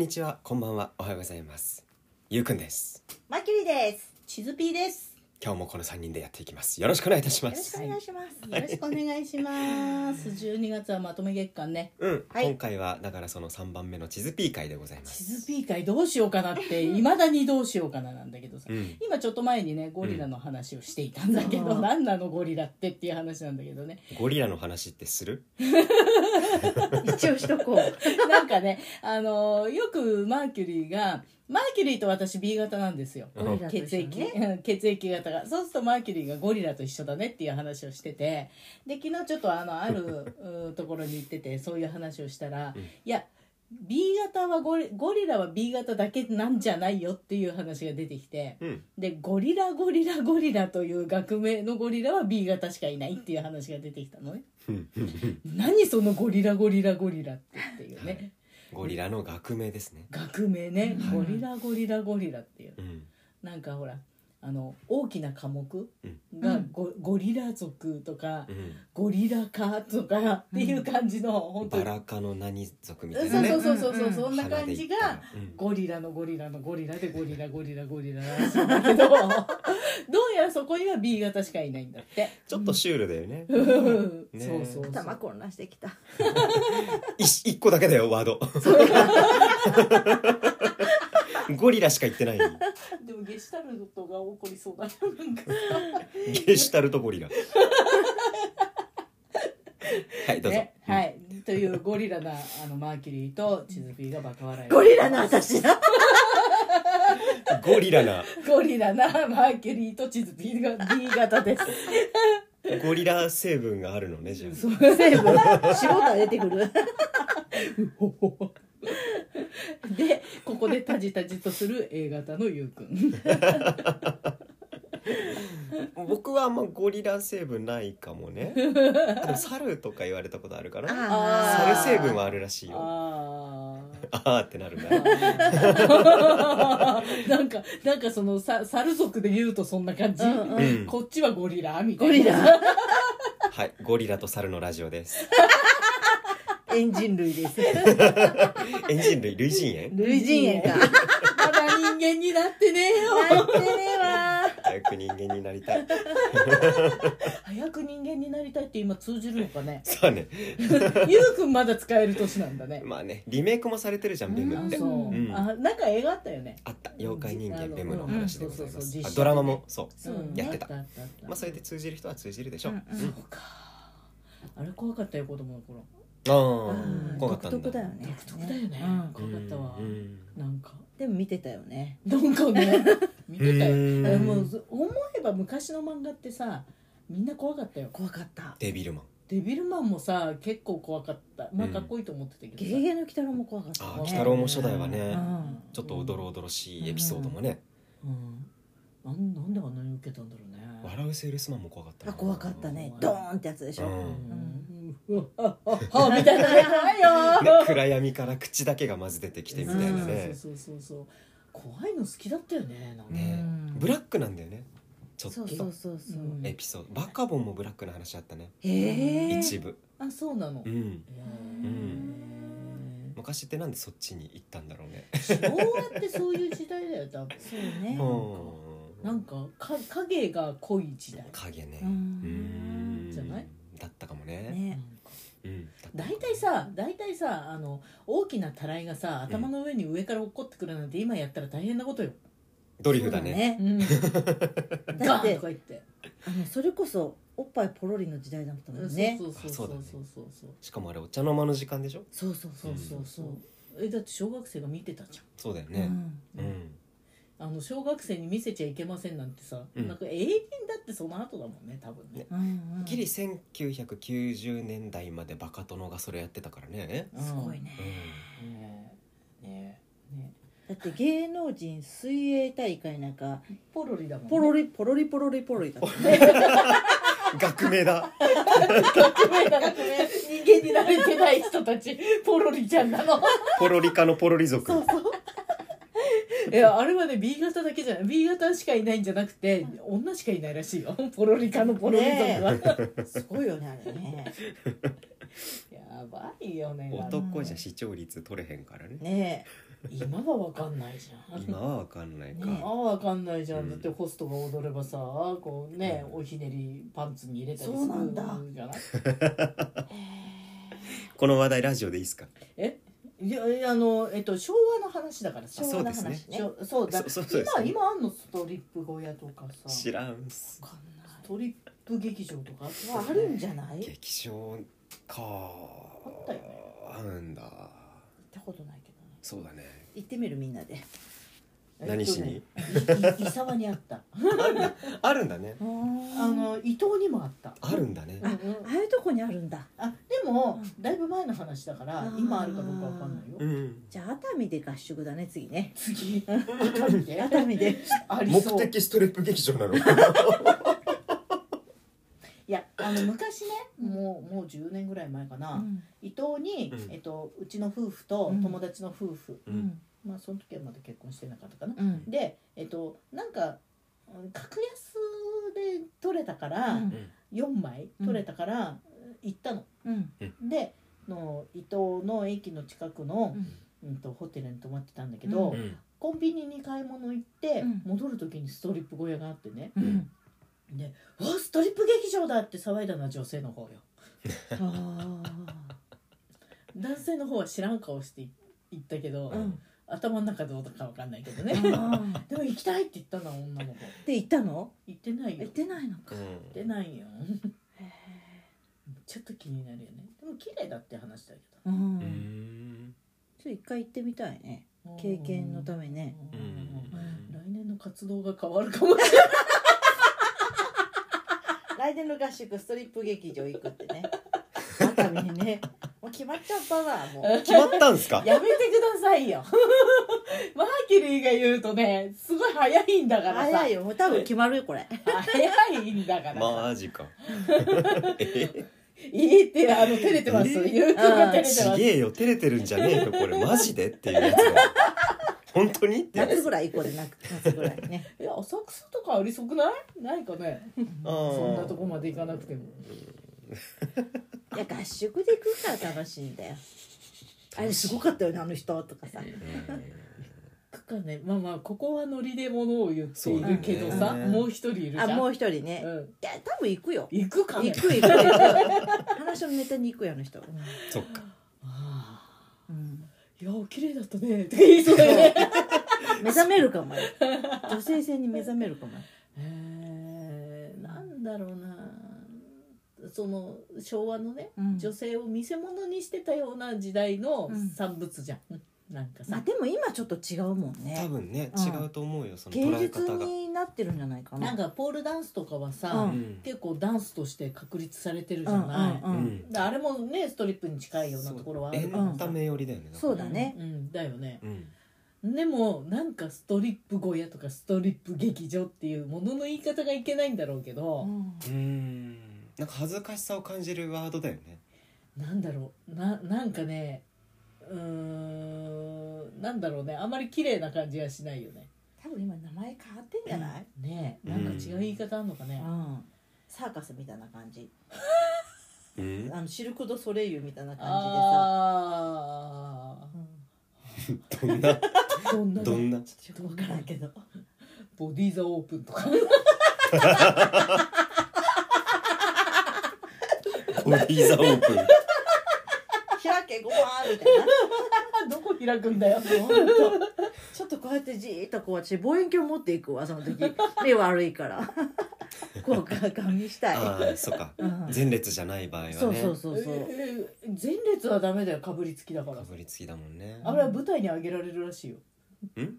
にちはこんばんはおはようございますゆうくんですまきりです。ちずぴーです。今日もこの3人でやっていきますよろしくお願いいたしまよろしすくお願いします。よろしくお願いします。12月はまとめ月間ね。うん、はい今回はだからその3番目の地図ピー会でございまチすズピー会どうしようかなって、いまだにどうしようかななんだけどさ。うん今ちょっと前にね、ゴリラの話をしていたんだけど、うん何なのゴリラってっていう話なんだけどね。ゴリラの話ってする？一応しとこう。なんかね、あのよくマーキュリーが、マーキュリーと私 B 型なんですよ。うん。ゴリラと一血液、緒ね。うん血液型が。そうするとマーキュリーがゴリラと一緒だねっていう話をしてて。で昨日ちょっとあのある うところに行っててそういう話をしたら、うん。いや B 型はゴリゴリラは B 型だけなんじゃないよっていう話が出てきてうん。でゴリラゴリラゴリラという学名のゴリラは B 型しかいないっていう話が出てきたのね。何そのゴリラゴリラゴリラってっていうねゴリラの学名ですね。学名ね。ゴリラゴリラゴリラっていう。うん。なんかほらあの大きな科目うん。がゴ,、ゴリラ族とか、うん。ゴリラ科とかっていう感じの、本当に。バラ科の何族みたそういなね。そうそうそうそう、うんそんな感じが、ゴリラのゴリラのゴリラでゴリラゴリラゴリラらしいんだけど どうやらそこには B 型しかいないんだって。ちょっとシュールだよね。ね。そうそうそう。頭混乱してきた。い一個だけだよワード ゴリラしか言ってない でもゲシュタルトが起こりそうだななんかゲシュタルトゴリラ。はいどうぞ、ねはい。というゴリラなあのマーキュリーとチズピーがバカ笑い。ゴリラの私だ。ゴリラな。ゴリラなマーキュリーとチズピーが B 型です。ゴリラ成分があるのねじゃあ。そう全部仕事出てくる。でここでタジタジとする A 型のゆうくん僕はあんまゴリラ成分ないかもね。あでも猿とか言われたことあるかな。あー。猿成分はあるらしいよ。あああってなるん なんかなんかそのさ猿族で言うとそんな感じ、うんうん。うん。こっちはゴリラみたいな。ゴリラ。はいゴリラと猿のラジオですエンジン類です。エンジン類類人猿？類人猿か。まだ人間になってねえよ。なってねえわ。早く人間になりたい。早く人間になりたいって今通じるのかね。そうね。ゆうくんまだ使える年なんだね。まあねリメイクもされてるじゃんベムって。う、うん。あなんか映画あったよね。あった。妖怪人間ベムの話でございます。ドラマもそうやってた。まあそれで通じる人は通じるでしょ。そうか。あれ怖かったよ子供の頃あうん。あ怖かったんだ。独特だよね。独特だよね。うん。怖かったわ。なんか。でも見てたよね。なんかね。見てたよ。もう思えば昔の漫画ってさみんな怖かったよ。怖かった。デビルマン。デビルマンもさ結構怖かった。まあうんかっこいいと思ってたけどゲさ、ゲゲの鬼太郎も怖かった。ね。ああ鬼太郎も初代はねうん。ちょっとおどろおどろしいエピソードもね。うん。なん。なんであんなに受けたんだろうね。笑うセールスマンも怖かったな。あ怖かったね。ドーンってやつでしょ。うんみたいな。暗闇から口だけがまず出てきてみたいなね。そうそうそうそう。怖いの好きだったよねなんか。ね。うんブラックなんだよね。ちょっと。そうそうそうそう。うん。エピソード。バカボンもブラックな話あったね。一部。あそうなの、へうん。ー昔ってなんでそっちに行ったんだろうね。昭和ってそういう時代だよ多分。そうね。うん。なんかか影が濃い時代。影ね。ううんん。じゃない？だったかもね。ね。うん。だった大体さ大体さあの大きなたらいがさ頭の上に上から落っこってくるなんて今やったら大変なことよ、ドリフだね。うん、だってガンとか言って、あのそれこそおっぱいポロリの時代だったもんね。そうそうそうそうそう。そうそうしかもあれお茶の間の時間でしょ？そうそうそうそうそう。そうえだって小学生が見てたじうそうだよね。んうん。ゃんあの小学生に見せちゃいけませんなんてさ、うん。なんか永遠だってその後だもんね多分ね。うんうん。ギリ1990年代までバカ殿がそれやってたからね。すごいね。ねえね。えね。えだって芸能人水泳大会なんかポロリだもん、ね、ポロリポロリポロリポロリだってね 学名だ。学名だ。学名。人間に慣れてない人たちポロリちゃんなの。ポロリカのポロリ族いやあれはね B 型だけじゃない。B 型しかいないんじゃなくて女しかいないらしいよ。ポロリ科のポロリ族は、すごいよねあれね。やばいよね。男じゃ視聴率取れへんからね。ね今はわかんないじゃん。今はわかんないか、ね今はわかんないじゃん、うん。だってホストが踊ればさこうね、うん。おひねりパンツに入れたりすそうなんだ。るじゃないこの話題ラジオでいいですか？え？いやあのえっと昭和の話だからさ。昭和のそう話ね。そうだそそうそうですね。今今あんのストリップ小屋とかさ。知らんすわかんない。ストリップ劇場とかまああるんじゃない？行っ劇場か。あったよね。あるんだ。たことないけどね。そうだね。行ってみるみんなで何しに？伊沢にあったあるんだねあの伊東にもあったあるんだねうんうんあいうとこにあるんだあでもだいぶ前の話だから今あるかどうかわかんないよじゃあ熱海で合宿だね次ね次熱海で熱海で目的ストリップ劇場なのいやあの昔ねもうもう10年ぐらい前かな、伊東に、えっと、うちの夫婦と友達の夫婦、まあその時はまだ結婚してなかったかな、うん。でえっとなんかうん格安で取れたから、うん。4枚取れたから、行ったの。うん。での伊東の駅の近くの、うん。うん、とホテルに泊まってたんだけど、ううん。コンビニに買い物行って、うん。戻る時にストリップ小屋があってね。うん。で「うわストリップ劇場だ!」って騒いだのは女性の方よ。あ男性の方は知らん顔して行ったけど、ーうん頭の中どうだかわかんないけどね。でも行きたいって言ったのは女の子。で行ったの？行ってないよ。行ってないのか。うん。行ってないよ。へちょっと気になるよね。でも綺麗だって話だけーううん。ん。ちょっと一回行ってみたいね。ど経験のためね。来年の活動が変わるかもしれない。来年の合宿ストリップ劇場行くってね。熱海にね決まっちゃったなもう。決まったんすか？やめてくださいよ。マーキュリーが言うとねすごい早いんだからさ。早いよ。もう多分決まるよこれ。早いんだからさ、マジか。え？いいってあの照れてます、え？言う人が照れてちます。げえよ照れてるんじゃねえよこれ。マジでっていうやつだ本当に夏ぐらい行こうでなく夏ぐらいね。いや浅草とかありそくない？ないかね。そんなとこまで行かなくてもいや合宿で行くから楽しいんだよ。あれすごかったよねあの人とかさ。くかねまあまあここはノリでものを言っているけどさ、ね。もう一人いるじゃん。あもう一人ね、いうん、や多分行くよ。行くかね。行く行く。行 く話のネタに行くよあの人、そっか。あうん、ーいや綺麗だったね。って言いそうだよね。目覚めるかもよ。女性性に目覚めるかもよ。えー、なんだろうなその昭和のね、うん。女性を見せ物にしてたような時代のうん。産物じゃん、なんかさ。まあでも今ちょっと違うもん多ね分ねうん。違うと思うよその芸術になってるんじゃないかな。なんかポールダンスとかはさ、うん。うん結構ダンスとして確立されてるじゃない、うんうんうん。であれもねストリップに近いようなところはある。エンタメ寄りだよねそうだね。うん。うんだよね。うん。でもなんかストリップ小屋とかストリップ劇場っていうものの言い方がいけないんだろうけど、うん。うんなんか恥ずかしさを感じるワードだよね。なんだろう。ななんかねうーんなんだろうね。あまり綺麗な感じはしないよね。多分今名前変わってんじゃない、ねえなんか違う言い方あんのかね、うん、サーカスみたいな感じ。うんあのシルク・ド・ソレイユみたいな感あじでさ、どんな？あどんな？どんな？ちょっと分からんけど。ボディーザオープンとか ボディーザオープン。開けごまーみたいな。どこ開くんだよちょっとこうやってじーっとこう私望遠鏡持っていくわその時。目悪いから。こうガガン見したい、ああそっか。うん。前列じゃない場合はね。そうそうそうそう、えー前列はダメだよかぶりつきだから。かぶりつきだもんね。あれは舞台に上げられるらしいよ。ん？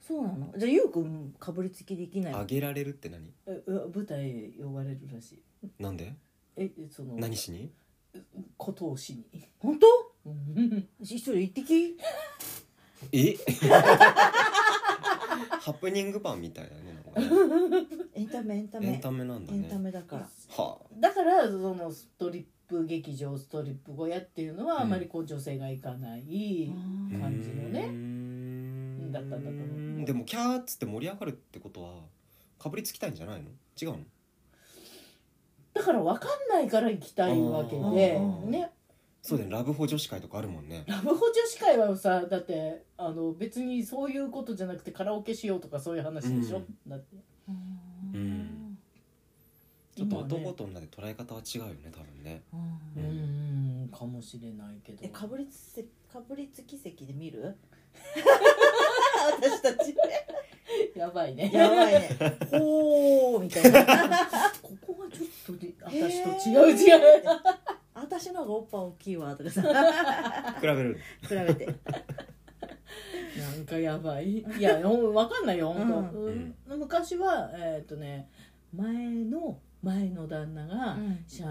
そうなの？じゃあゆうくんかぶりつきできないあげられるって何？えう舞台へ呼ばれるらしい。なんで？えその。何しに？ことをしに。本当？うん。一緒に行ってき？え？ハプニングパンみたいなねなんかね。エンタメエンタメ。エンタメなんだエンタねメだから。はだからそのストリップ劇場ストリップ小屋っていうのはうん。あまりこう女性が行かない、あ感じのねうーん。だったんだと思う。でもキャーっつって盛り上がるってことはかぶりつきたいんじゃないの？違うの？だから分かんないから行きたいわけでね。そうだよラブホ女子会とかあるもんね。ラブホ女子会はさだってあの別にそういうことじゃなくてカラオケしようとかそういう話でしょ、うん。だって。うん。ちょっと男と女で捉え方は違うよね多分ね。ううん。んかもしれないけど。えかぶりつせかぶりつき席で見る？私たち。やばいね。やばいね。ほーみたいなここがちょっとで私と違う違う。私の方がおっぱ大きいわとかさ。比べる。比べて。なんかやばい。いやほんわかんないよ本当、ううん。昔はえっ、とね前の前の旦那が社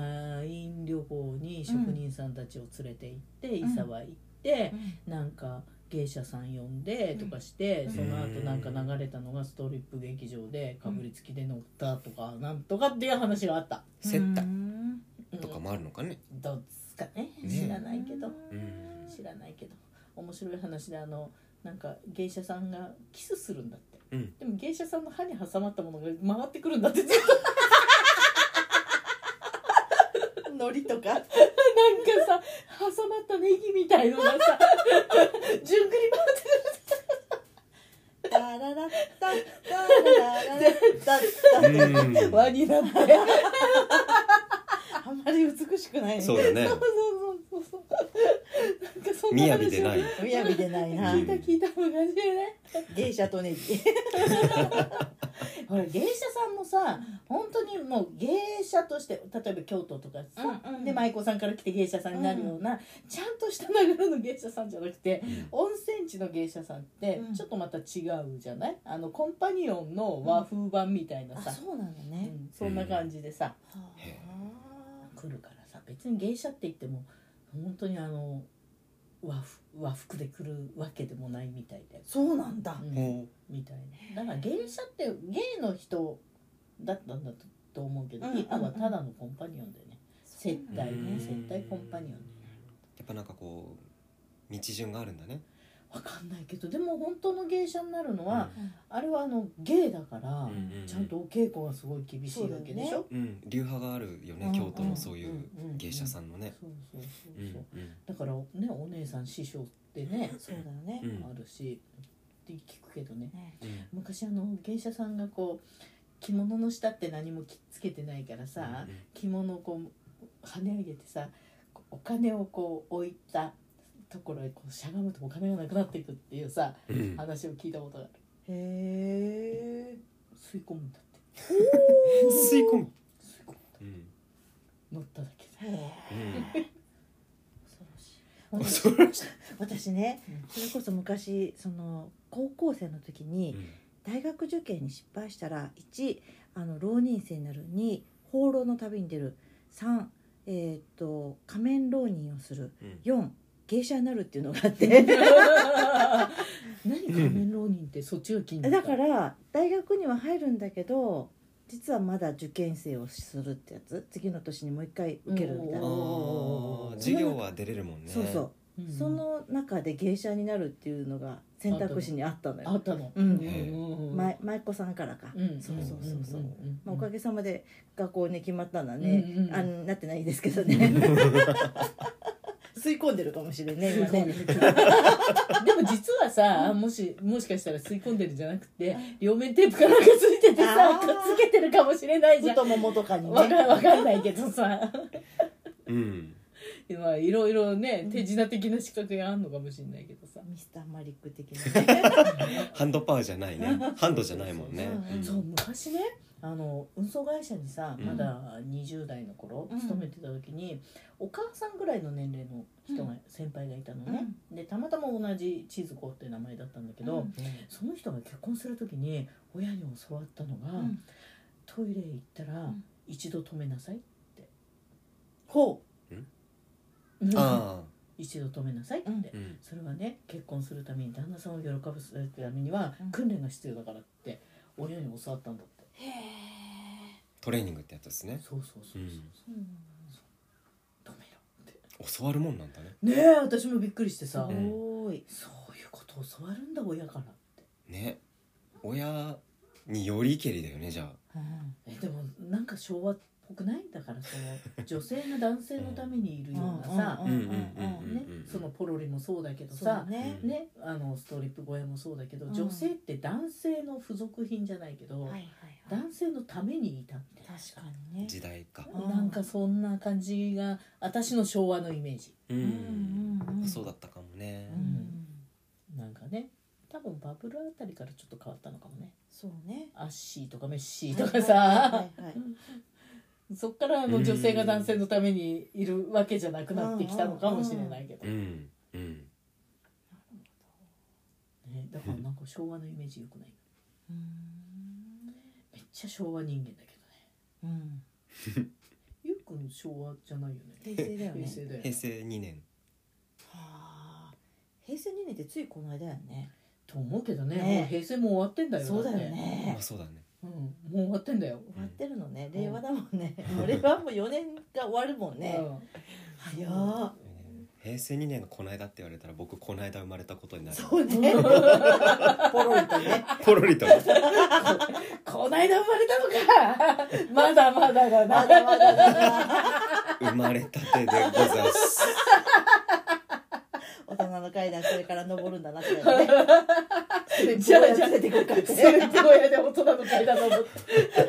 員旅行に職人さんたちを連れて行って、伊沢行って、なんか芸者さん呼んでとかして、うん。その後なんか流れたのがストリップ劇場でかぶりつきで乗ったとか、なんとかっていう話があった、接待うんうんとかもあるのかね。どうですかね。ね。知らないけど、うん。知らないけど。面白い話であのなんか芸者さんがキスするんだって。うん。でも芸者さんの歯に挟まったものが回ってくるんだってずっと。海苔とかなんかさ挟まったネギみたいのがさ じゅんぐりタララッタッタラララッタッタあんまり美しくないねそうだねそうそうそうそうなんかそんな話雅でないないな聞いた聞いたもんかしれない芸者とネギほら芸者さんもさ本当にもう芸者として例えば京都とかさ、うんうんで舞妓さんから来て芸者さんになるような、ちゃんとした流れの芸者さんじゃなくて温泉地の芸者さんってうん。ちょっとまた違うじゃない？あのコンパニオンの和風版みたいなさ、あそうなね。んそんな感じでさ、へ来るからさ別に芸者って言っても本当にあの和服和服で来るわけでもないみたいで、そうなんだ。うん。ほみたいなだから芸者って芸の人だったんだとと思うけど、うんうんうん。今はただのコンパニオンでね。接待ね。うん。接待コンパニオンでやっぱなんかこう道順があるんだね。わかんないけどでも本当の芸者になるのは、うん。あれはあの芸だから、うんうんうん。ちゃんとお稽古がすごい厳しいわけでしょ、うん。流派があるよねうん。京都のそういう芸者さんのね。そうそうそうう。んそう、だからねお姉さん師匠ってね、そうだよね。うん。あるしって聞くけどね。ね。うん。昔あの芸者さんがこう着物の下って何もきつけてないからさ、うん着物をこう跳ね上げてさお金をこう置いたところへこうしゃがむとお金がなくなっていくっていうさうん。話を聞いたことがある。へえ吸い込むんだって。吸い込む。吸い込むうん。乗っただけでへえうん恐ろしい恐ろしい私ねうん。それこそ昔その高校生の時にうん。大学受験に失敗したら1あの浪人生になる。2放浪の旅に出る。3えっ、と仮面浪人をする。うん。4芸者になるっていうのがあって。何仮面浪人ってそっちが気になっただから大学には入るんだけど実はまだ受験生をするってやつ次の年にもう一回受けるみたいあな授業は出れるもんね。そうそう。うん。その中で芸者になるっていうのが選択肢にあったのよ。あったの。うん。うん。ま舞妓さんからか、うん。そうそうそうそう、まあ、おかげさまで学校ね決まったのはね、うんうん。あのなってないですけどね 吸い込んでるかもしれない。今ねでも実はさもしもしかしたら吸い込んでるんじゃなくて両面テープかなんかついててさくっつけてるかもしれないじゃん。太ももとかにわかねわかんないけどさ。うん。まあいろいろね手品的な仕掛けがあるのかもしれないけどさ。ミスターマリック的なね。ハンドパワーじゃないね。ハンドじゃないもんね。うん。うん。そう昔ねあの運送会社にさうん。まだ20代の頃うん。勤めてた時に、お母さんぐらいの年齢の人が、うん。先輩がいたのね、でたまたま同じ千鶴子っていう名前だったんだけど、うん。その人が結婚する時に親に教わったのが、うん。トイレ行ったらん。一度止めなさいって、ほう。ん。あ 一度止めなさいって、うん。うんそれはね結婚するために旦那さんを喜ばせるためにはうん。訓練が必要だからって親に教わったんだって、トレーニングってやつですね。そうそうそうそう、うん。止めろって教わるもんなん。だねねえ私もびっくりしてさ、すごいそう。いう。こと教わるんだ親からってね親によりけりだよねじゃあえでもなんか昭和っぽくないんだからその女性が男性のためにいるよう。なさ、う。んう。んう。んね、そのポロリもそう。だけどそう。ださ、ねう。んね、あのストリップ小屋もそう。だけど、う。ん女性って男性の付属品じゃないけど、はいはいはい男性のためにいたみたい確かにね。時代か。な、うん。かそんな感じが私の昭和のイメージ、ううんうんうん。そうだったかもね。うん。なんかね多分バブルあたりからちょっと変わったのかもね。そうね。アッシーとかメッシーとかさ、はいはい そっからあの女性が男性のためにいるわけじゃなくなってきたのかもしれないけど、うん。うん。ね、だからなんか昭和のイメージよくないうんちゃ昭和人間だけどね。うん。ゆうくん昭和じゃないよね。平成だよね。平成だよ平成2年。はあ。平成2年ってついこの間やね。と思うけどね。ね。もう平成も終わってんだよ。そうだよね。まあそうだね。うん、もう終わってんだよ、終わってるのね。うん。令和だもんね。もう令和も4年が終わるもんね。うん。早っ平成2年がこの間って言われたら僕この間生まれたことになる。そうね。ポロリとね。ポロリと。こないだ生まれたのか。まだまだだな。まだまだだな。生まれたてでございます。大人の階段これから登るんだなってね。じゃあじゃあ連れてこうかってそれって親で大人の階段登って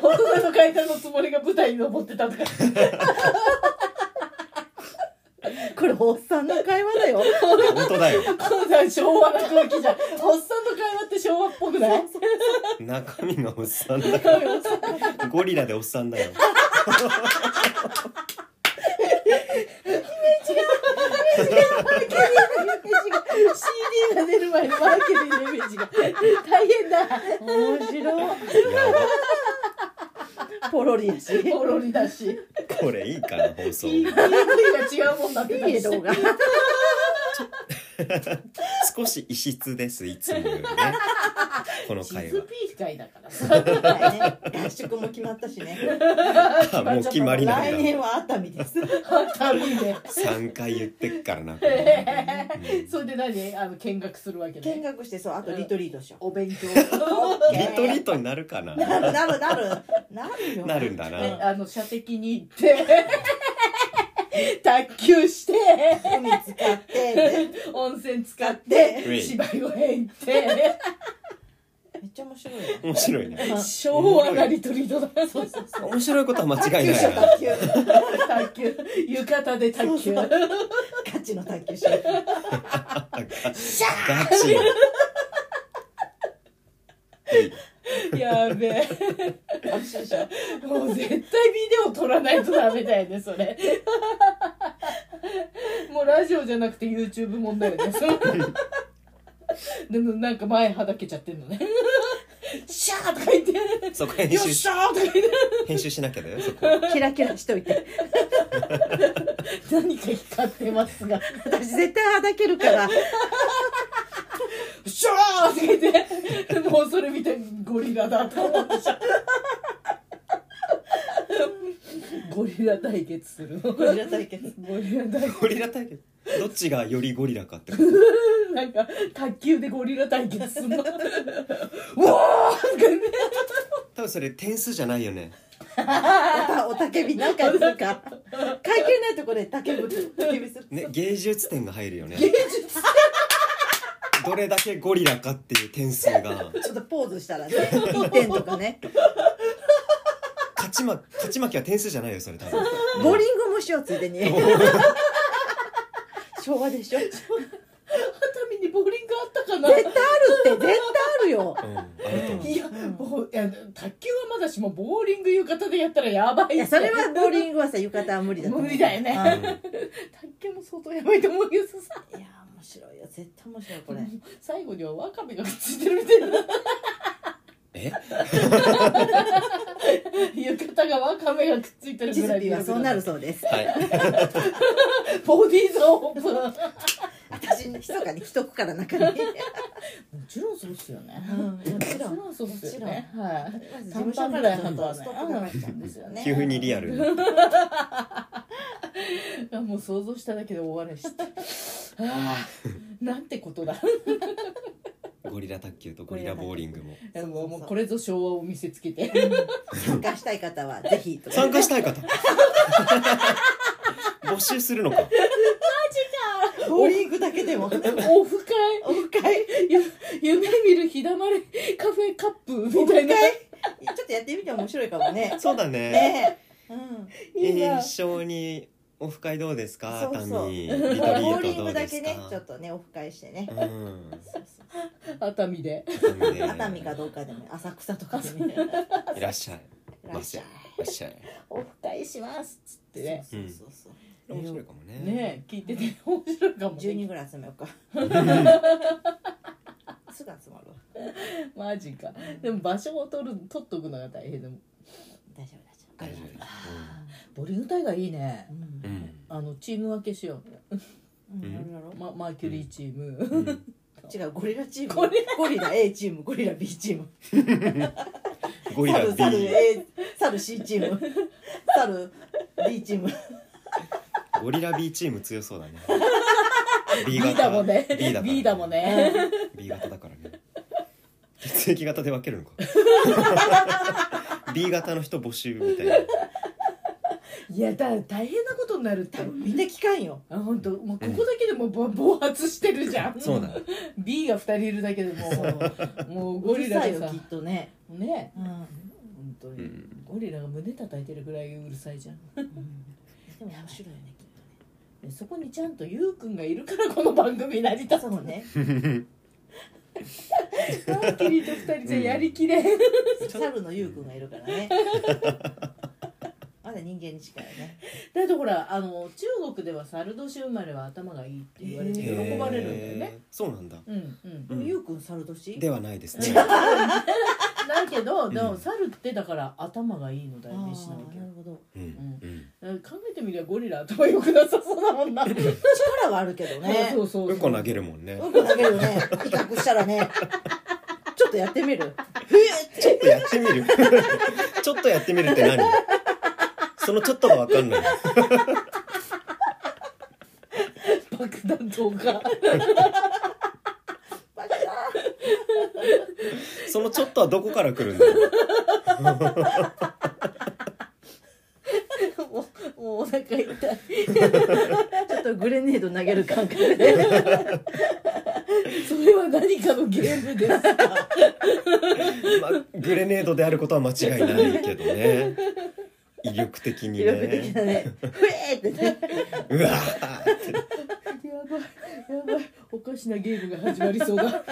大人の階段のつもりが舞台に登ってたとかおっさんの会話だよ。本当だよ。昭和な空気じゃん。おっさんの会話って昭和っぽくない？中身がおっさんだよゴリラでおっさんだよ。CD が出る前のマーケティングのイメージが。大変だ。面白い。やポロリやし。ポロリだし。ばこれいいかな放送。PV が違うもんだって。動画 少し異質ですいつもよりね。この地回は図ピー会だから。合宿も決まったしね。あもう決まりなん来年だは熱海です。旅で。3回言ってっからなこれ。うん。それで何？あの見学するわけ見ね学してそうあとリトリートしよお勉強。うリトリートになるかな。なるなるなる。なるよ。なるんだな。ねあの射的に行って 卓球して。海使って。ね 温泉使っウて芝居小屋行って。めっちゃ面白いよ面白いね。昭和なリトリートだ。そうそうそう面白いことは間違いないな。卓球卓球。浴衣で卓球。そうガチの卓球しようガチ。やべえ。もう絶対ビデオ撮らないとダメだよねそれラジオじゃなくて YouTube もんだよね。そ れでもなんか前はだけちゃってんのね。シャーとか言って。そこ編よっしゃーとか言って。編集しなきゃだよそこ。キラキラしといて。何か光ってますが。私絶対はだけるから。シャーとか言って。もうそれ見てゴリラだと思って。しゴリラ対決するの？ゴリラ対決。ゴリラ対決。ゴリラ対決？どっちがよりゴリラかってこと？なんか卓球でゴリラ対決するの？うわー！多分それ点数じゃないよね。おたおたけびなんか。するか会計ないところでたけびたけびする。ね芸術点が入るよね。芸術。どれだけゴリラかっていう点数が。ちょっとポーズしたらね1点とかね。勝ちま勝ち負けは点数じゃないよそれ多分。ボーリングもしようついでに。昭和でしょ。絶熱海にボーリングあったかな。対あるって絶対あるよ。うんあると思う。いや、もういや卓球はまだしもボーリング浴衣でやったらやばいいやそれはボーリングはさ浴衣は無理だと思う。無理だよね。うん卓球も相当やばいと思うけどさいや面白いよ。絶対面白いこれ。最後にはワカメがくっついてるみたいなええ 浴衣がワカメがくっついてるチズぐらいピーはそうなるそうです。はい。ボディーズオープン。も 私密かに着とくから中に。ちろんそうっすよね。うん。もちろんもちろんそうっすよね。はい。短務所かパンぐらいらちょっと半端ないストップかかっちゃうんですよね。急にリアルにあもう想像しただけで大笑いして。ああなんてことだゴリラ卓球とゴリラボーリングも。でももうこれぞ昭和を見せつけて参加したい方はぜひと。か参加したい方。募集するのか。ボーリングだけでも。オフ会。オフ会。ゆ夢見る日だまりカフェカップオみたいな。ちょっとやってみても面白いかもね。そうだね。ね。えうん。いいな。一緒にオフ会どうですか？そうそう。ボー リントどうですグだけねちょかっとねオフ会してね。うん。そうそう熱海で。熱海で。熱海かどうかでも浅草とかでね。いらっしゃい。いらっしゃい。いらっしゃい。オフ会しますっつってね。そうそうそう面白いかもね。ね聞いてて面白いかも10人ぐらい集めよう。か すぐ集まるわマジか。でも場所を取る取っとくのが大変でも。大丈夫大丈大丈夫ボリング大会いいね。夫うん。あのチーム分けしようう、ま、マーキュリーチーム、うん。違うゴリラチーム。ゴリゴリラ A チームゴリラ B チーム。ゴリラ B A 猿 C チーム。猿 D チーム。ゴリラ B チーム強そうだね。B B だもんね。B だから B だもんね。B 型だから。ね血液型で分けるのか。B 型の人募集みたいな。いやだ大変なことになるって多分みんな聞かんよ。あ本当？もうここだけでもぼ暴発してるじゃん。そうだ B が2人いるだけでもうもうゴリラでさ。さいよきっとね。ね。うん。本当に、うん。ゴリラが胸叩いてるぐらいうるさいじゃん。でも面白いよねきっとね。でそこにちゃんとゆうくんがいるからこの番組成り立つ。そうね。マーキュリーと2人じゃやりきれん、猿のゆうくんがいるからねまだ人間に近いね。だってほらあの中国では猿年生まれは頭がいいって言われて喜ばれるんだよね。そうなんだ。うんうん。でもゆうくん猿年？ではないですね。だけど、でもうん猿ってだから頭がいいの代名詞なわけなるほど。うん。うん。考えてみりゃゴリラ頭良くなさそうだもんな、力はあるけどね。そうそうそう。うん。こ投げるもん。ねうんこ投げるね。威嚇したらね。ちょっとやってみる？ちょっとやってみる。ちょっとやってみるって何？そのちょっとが分かんない。爆弾そのちょっとはどこから来るんだろう。もうもうお腹痛い。ちょっとグレネード投げる感覚で。それは何かのゲームですか？まあ、グレネードであることは間違いないけどね威力的に威力的ねなね。ふえーって。ねうわーってやばいやばいおかしなゲームが始まりそうだ。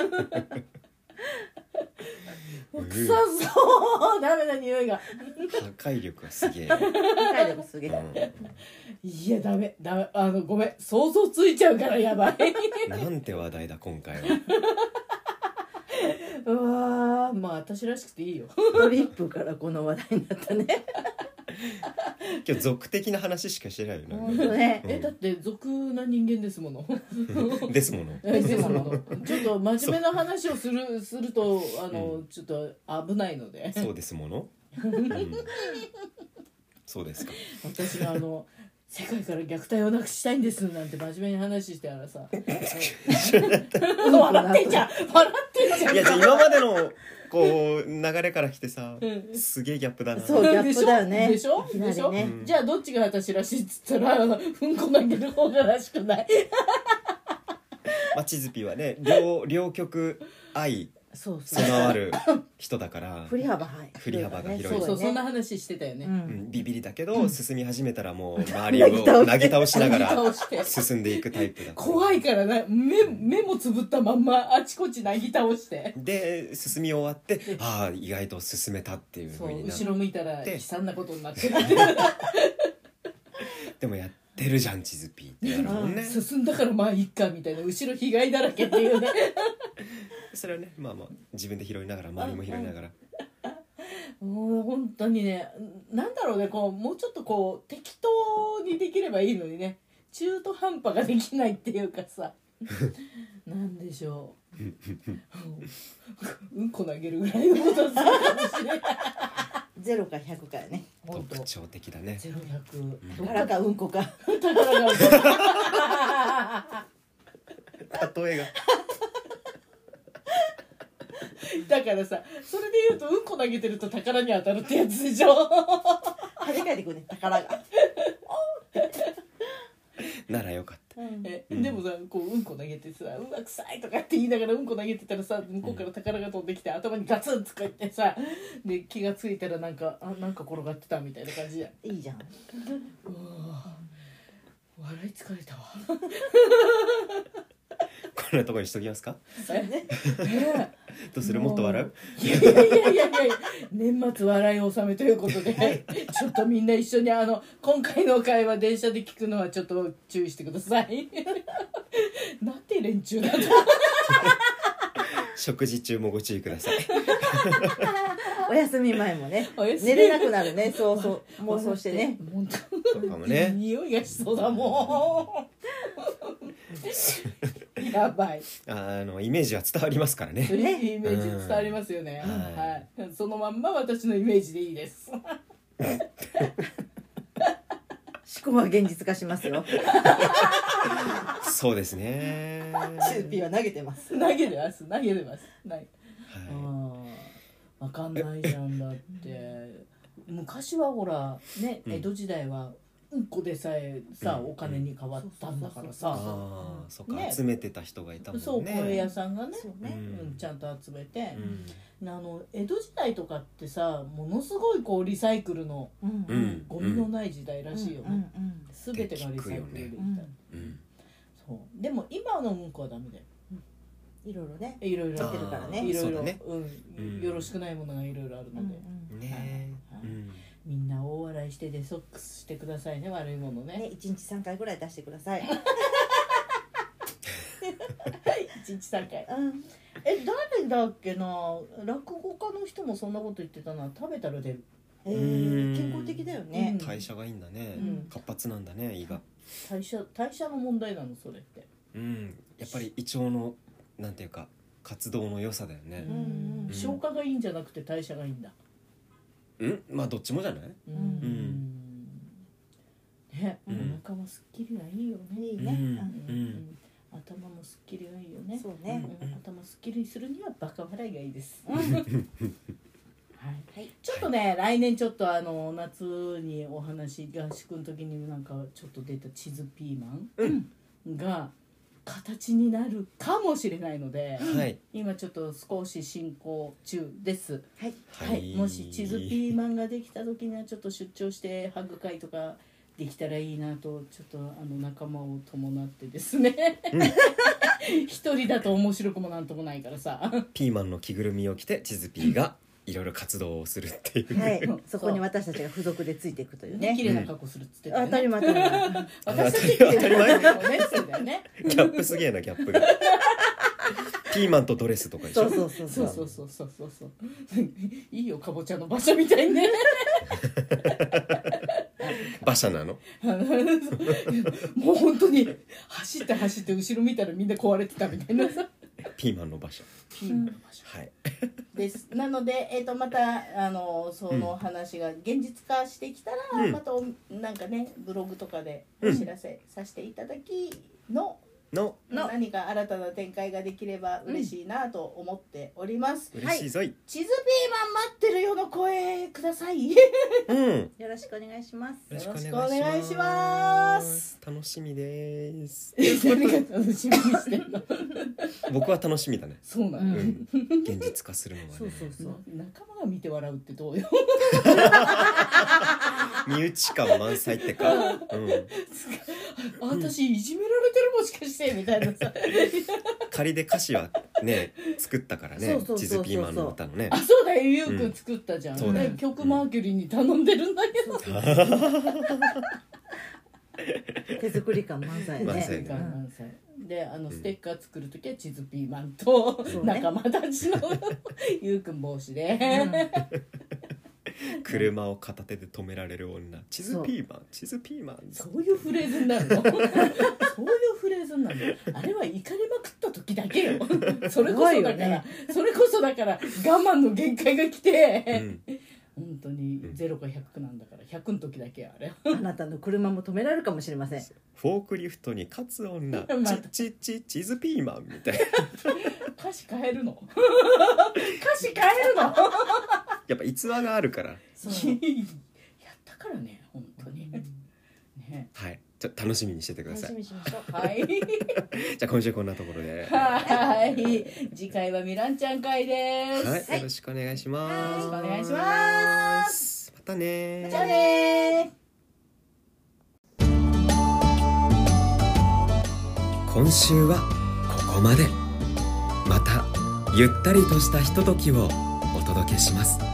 臭そうダメな匂いが。破壊力がすげえ、体力すげえ。ういやダメダメあのごめん想像ついちゃうからやばい。ん、なんて話題だ今回は。うわーまあ私らしくていいよ。トリップからこの話題になったね 今日俗的な話しかしてないよ本ね。当ねえだって俗な人間ですもの。ですもの。え ですもの。ちょっと真面目な話をするするとあの、ちょっと危ないので。そうですもの、うん、そうですか。私があの世界から虐待をなくしたいんですなんて真面目に話してたらさ。笑ってんじゃん。笑ってんじゃん。いやじゃあ今までのこう流れから来てさうん。すげえギャップだな。そうギャップだよね。でしょ？いきなでしょ、うんじゃあどっちが私らしいっつったらうんこ投げる方がらしくない。まあ、チズピはね両両極愛そうそう備わる 人だから振り幅はい振り幅が広い。そうそうそんなね話してたよね、ううんん、ビビりだけど、うん。進み始めたらもう 周りをなぎ倒して。ながら倒して。進んでいくタイプだった怖いからな。目目もつぶったまんまあちこちなぎ倒して。で進み終わってああ意外と進めたっていうそうふうにな後ろ向いたらで悲惨なことになって。る でもやってるじゃんチズピーって。なるもんね。進んだからまあいっかみたいな。後ろ被害だらけっていうねそれはね。まあまあ自分で拾いながら周りも拾いながら。もう本当にね。なんだろうねこうもうちょっとこう適当にできればいいのにね。中途半端ができないっていうかさ。なんでしょう。うん。こ投げるぐらいのことするかもしれない。ゼロか100かやね。本当。特徴的だね。ゼロ百。宝かうんこか。宝が 例えがだからさそれで言うとうんこ投げてると宝に当たるってやつでしょ？跳ね返ってくるね宝が。ならよかった。えうん。でもさこううんこ投げてさ「うわ臭い」とかって言いながらうんこ投げてたらさ向こうから宝が飛んできて頭にガツンとか言ってさで気が付いたらなんかあなんか転がってたみたいな感じじゃん。いいじゃん。うわ笑い疲れたわ。こんなところにしときますか？えね。ねどうするもっと笑う？いやいやいやいや年末笑い納めということでちょっとみんな一緒にあの今回の会話電車で聞くのはちょっと注意してください。なんて連中だと。食事中もご注意ください。お休み前もねお休み。寝れなくなるね。そうそう。妄想してね。本当そうかもね。匂いがしそうだもん やばい。あのイメージは伝わりますからね。イメージ伝わりますよね、うん。はい、そのまんま私のイメージでいいです。思考は現実化しますよ。そうですね。チューピーは投げてます。投げてます。投げてます。投げはあー。わかんないじゃんだって。昔はほらねうん。江戸時代はうんこでさえさ、うんお金に変わったんだからさ、ああそっかね集めてた人がいたもんねそう米屋さんがねうねうん、ちゃんと集めて、うんあの江戸時代とかってさものすごいこうリサイクルのうんゴミのない時代らしいようんね、全てがリサイクルでみたいな、うんそうでも今のうんこはダメだよいろいろねいろいろやってるからねいろいろうねうんよろしくないものがいろいろあるので、ねはいうんみんな大笑いしてデソックスしてくださいね。悪いものね。ね一日三回ぐらい出してください。一日三回。うん。え誰だっけな？落語家の人もそんなこと言ってたな。食べたら出る。えうん。ー健康的だよね。うん。代謝がいいんだね。うん。活発なんだね胃が。代謝代謝の問題なのそれって。うん。やっぱり胃腸のなんていうか活動の良さだよね。うん。うん。消化がいいんじゃなくて代謝がいいんだうん？まあどっちもじゃない？うん。ん。ね、うん。お腹もすっきりがいいよね。いいねうん。うん。頭もすっきりがいいよね。そうね。うん頭すっきりするにはバカ笑いがいいです、うん。はい、はい。ちょっとね、来年ちょっとあの夏にお話合宿の時になんかちょっと出たチズピーマンが形になるかもしれないので、はい。今ちょっと少し進行中です。はい。はい、もしチズピーマンができた時にはちょっと出張してハグ会とかできたらいいなとちょっとあの仲間を伴ってですね。一人だと面白くもなんともないからさ。ピーマンの着ぐるみを着てチズピーがいろいろ活動をするっていう。はい。そこに私たちが付属でついていくというね。綺ね麗な格好するっつってたよ当たりね前。当たり前。当たり前だよねそうだよね。ギャップすげえなギャップが。ピーマンとドレスとかでしょそうそうそうそそううそうそうそうそう。いいよかぼちゃの場所みたいにね。馬車なの？もう本当に走って走って後ろ見たらみんな壊れてたみたいな。さピーマンの馬車。ピーマンの場所はい。です。なので、えー、とまたあのその話が現実化してきたら、うん。またおなんかねブログとかでお知らせさせていただきの、の。の。何か新たな展開ができれば嬉しいなと思っております、嬉しいぞい、地図ピーマン待ってるよの声ください。ようん。よろしくお願いします。ろしくお願いします。楽しみです。何が楽しみにしてんの？僕は楽しみだね。そうなの、うん。現実化するのはね。そうそうそう。仲間が見て笑うってどうよ？身内感満載ってか、うん、あ私いじめられてるもしかしてみたいなさ。仮で歌詞はね作ったからねそうそうそうピーマンの歌のね。あそうだよ。ゆうくん作ったじゃん、そうだよ。ね曲マーキュリーに頼んでるんだけど、手作り感満載満載ね。満載であのステッカー作る時はチズピーマンとそうね。仲間たちのゆうくん帽子で、車を片手で止められる女。地図ピーマン。地図ピーマン。そういうフレーズになるの？そういうフレーズになるの？あれは怒りまくった時だけよ。それこそだから、ね、それこそだから我慢の限界が来て、うん。本当に0か100なんだから100の時だけあれ。あなたの車も止められるかもしれません。フォークリフトに勝つ女。またちちち地図ピーマンみたいな。歌詞変えるの？歌詞変えるの？やっぱ逸話があるから。そう。やったからね本当に。ね。はい。じゃあ楽しみにしててくだ楽しさいみにしましょう。はい。じゃあ今週こんなところで。はい。次回はミランちゃん会です、はい、よろしくお願いします。よろしくお願いします。またねじゃあね今週はここまで。またゆったりとしたひとときをお届けします。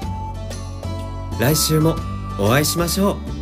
来週もお会いしましょう。